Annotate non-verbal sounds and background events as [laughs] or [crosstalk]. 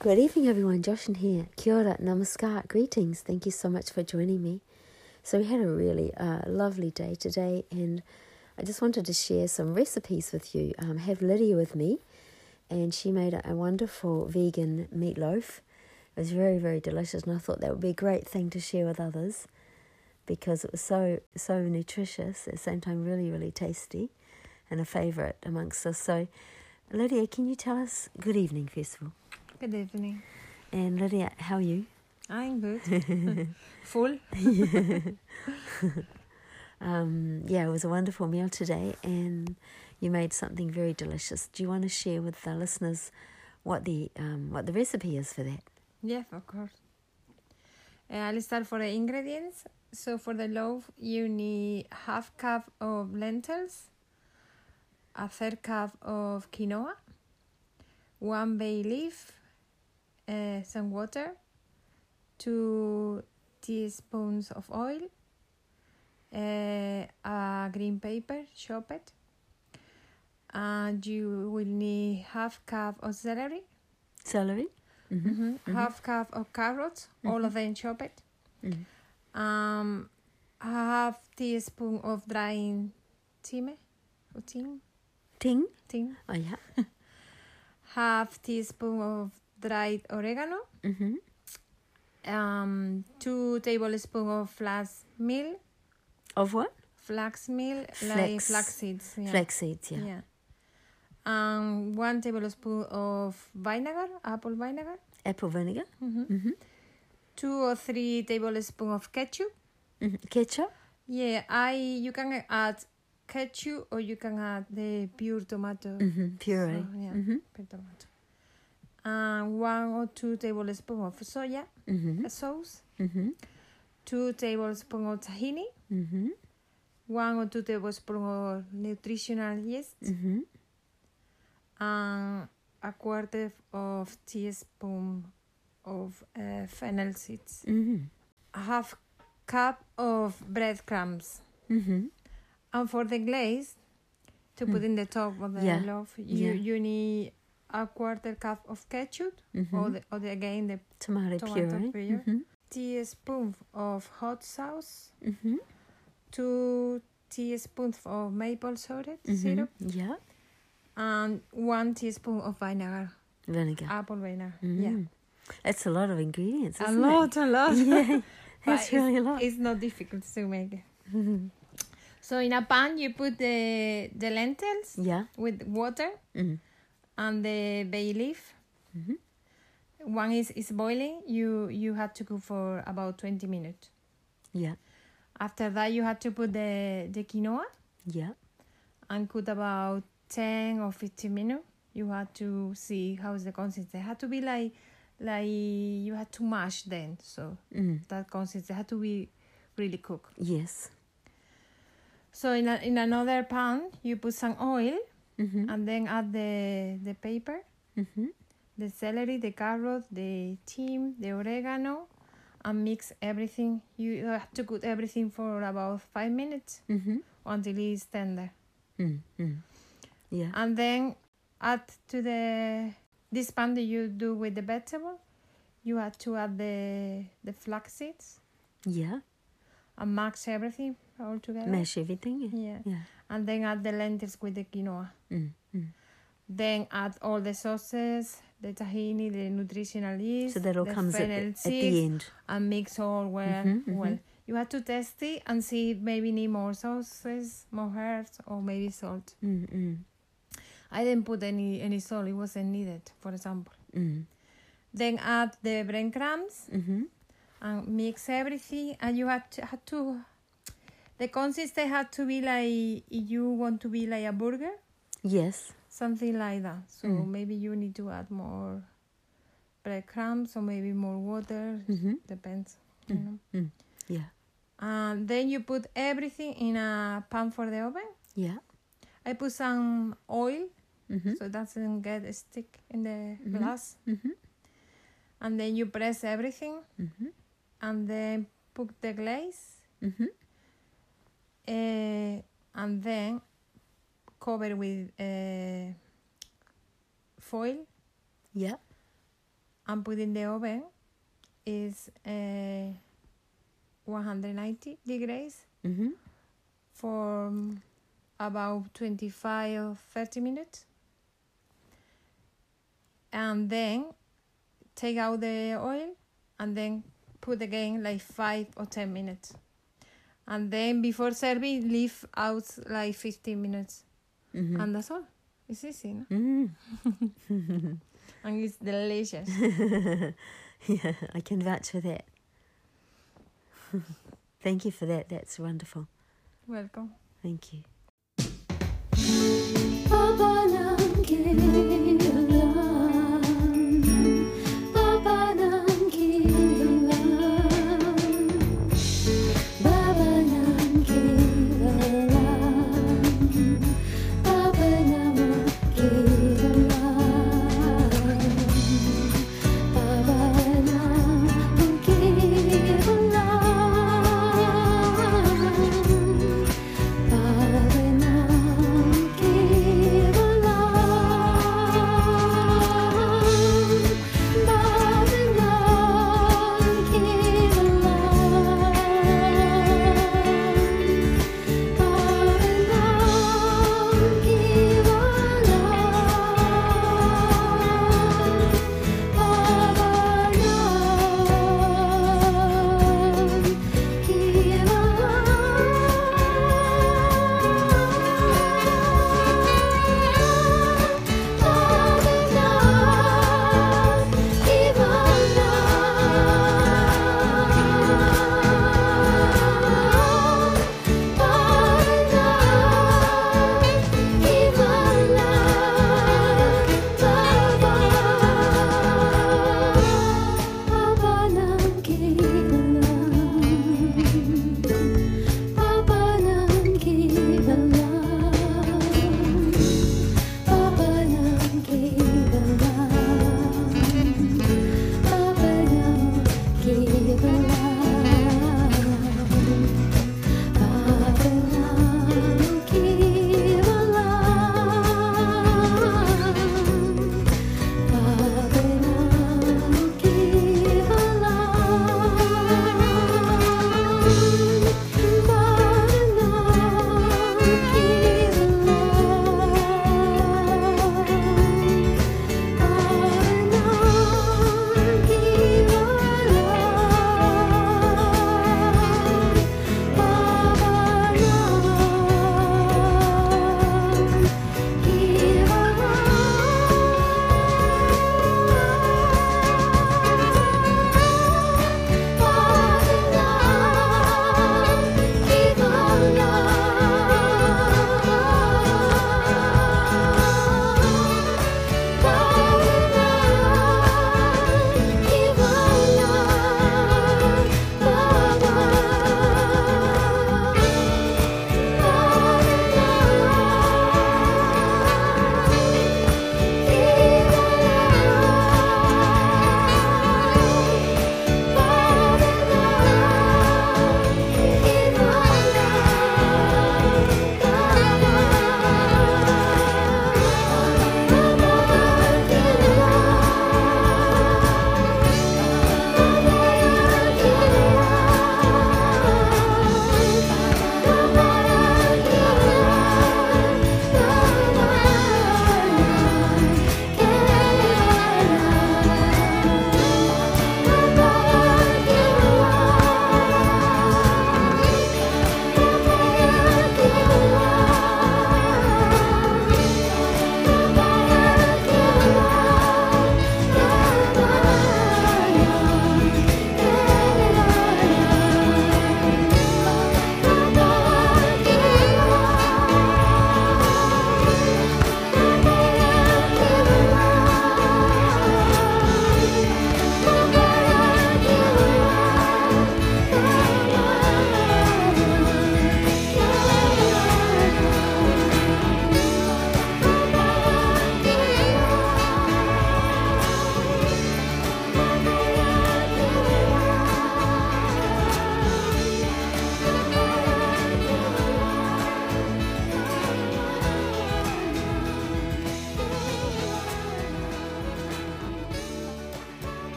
Good evening, everyone. Joshin here. Kia ora, namaskar, greetings. Thank you so much for joining me. So, we had a really uh, lovely day today, and I just wanted to share some recipes with you. Um, have Lydia with me, and she made a, a wonderful vegan meatloaf. It was very, very delicious, and I thought that would be a great thing to share with others because it was so, so nutritious, at the same time, really, really tasty, and a favourite amongst us. So, Lydia, can you tell us? Good evening, first of all. Good evening. And Lydia, how are you? I'm good. [laughs] Full. [laughs] Um, yeah, it was a wonderful meal today, and you made something very delicious. Do you want to share with the listeners what the um, what the recipe is for that? Yes, of course. Uh, I'll start for the ingredients. So for the loaf, you need half cup of lentils, a third cup of quinoa, one bay leaf, uh, some water, two teaspoons of oil, uh, a green paper chopped, and you will need half cup of celery, Celery. Mm-hmm. mhm, half cup of carrots, all of them chopped, Mhm. um, half teaspoon of dry thyme, or thyme, Ting. thyme, Oh yeah. [laughs] half teaspoon of dried oregano, Mm-hmm. um, two tablespoons of flax meal, Of what? flax meal like Flax- flax seeds, yeah. Flax seeds. Yeah. yeah. Um, one tablespoon of vinegar, apple vinegar, Apple vinegar. hmm Mm-hmm. two or three tablespoons of ketchup. hmm Ketchup. Yeah, I you can add ketchup or you can add the pure tomato. Mm-hmm. Puree. So, yeah, Mm-hmm. pure tomato. And one or two tablespoons of soya Mm-hmm. sauce, Mm-hmm. two tablespoons of tahini, Mm-hmm. one or two tablespoons of nutritional yeast, Mm-hmm. and a quarter of teaspoon of uh, fennel seeds. Mm-hmm. A half cup of breadcrumbs. Mm-hmm. And for the glaze, to put Hmm. in the top of the Yeah. loaf, you Yeah. you need a quarter cup of ketchup, Mm-hmm. or the or the, again the tomato, tomato puree. puree. Mm-hmm. teaspoon of hot sauce, Mm-hmm. two teaspoons of maple syrup, Mm-hmm. syrup, Yeah. and one teaspoon of vinegar, Vinegar. apple vinegar. Mm. Yeah, That's a lot of ingredients. a lot, a lot. [laughs] Yeah. [laughs] That's really a lot. It's not difficult to make. Mhm. So in a pan, you put the the lentils yeah. with water Mm-hmm. And the bay leaf. Mm-hmm. One is, is boiling. You you have to cook for about twenty minutes. Yeah. After that, you have to put the the quinoa Yeah. and cook about ten or fifteen minutes. You have to see how's the consistency. It had to be like like you had to mash then, so Mm. that consistency had to be really cooked. Yes. So in a, in another pan, you put some oil Mm-hmm. and then add the the paper, Mm-hmm. the celery, the carrot, the thyme, the oregano, and mix everything. You have to cook everything for about five minutes Mm-hmm. until it's tender, Mm-hmm. Yeah. and then add to the this pan that you do with the vegetable. You have to add the the flax seeds Yeah. and mix everything all together. Mash everything. Yeah, Yeah. And then add the lentils with the quinoa. Mm-hmm. Then add all the sauces, the tahini, the nutritional yeast, So that all the comes at the, at the end. and mix all well. Mhm, mhm. Well, you have to test it and see if maybe need more sauces, more herbs, or maybe salt. Mm-hmm. I didn't put any any salt; it wasn't needed, for example. Mm-hmm. Then add the breadcrumbs Mm-hmm. and mix everything, and you have to have to. The consistency had to be like if you want to be like a burger, Yes. something like that. So Mm. maybe you need to add more breadcrumbs or maybe more water. Mm-hmm. Depends. You Mm. know. Mm. Yeah. And then you put everything in a pan for the oven. Yeah. I put some oil Mm-hmm. so it doesn't get stick in the Mhm. glass. Mm-hmm. And then you press everything Mm-hmm. and then put the glaze. Uh, and then cover with uh, foil Yeah. and put in the oven is uh, 190 degrees Mm-hmm. for about 25 or 30 minutes and then take out the oil and then put again like 5 or 10 minutes and then before serving leave out like 15 minutes Mm-hmm. and that's all it's easy no? Mm. [laughs] and it's delicious [laughs] yeah, I can vouch for that. [laughs] Thank you for that. That's wonderful. welcome Thank you. Papalange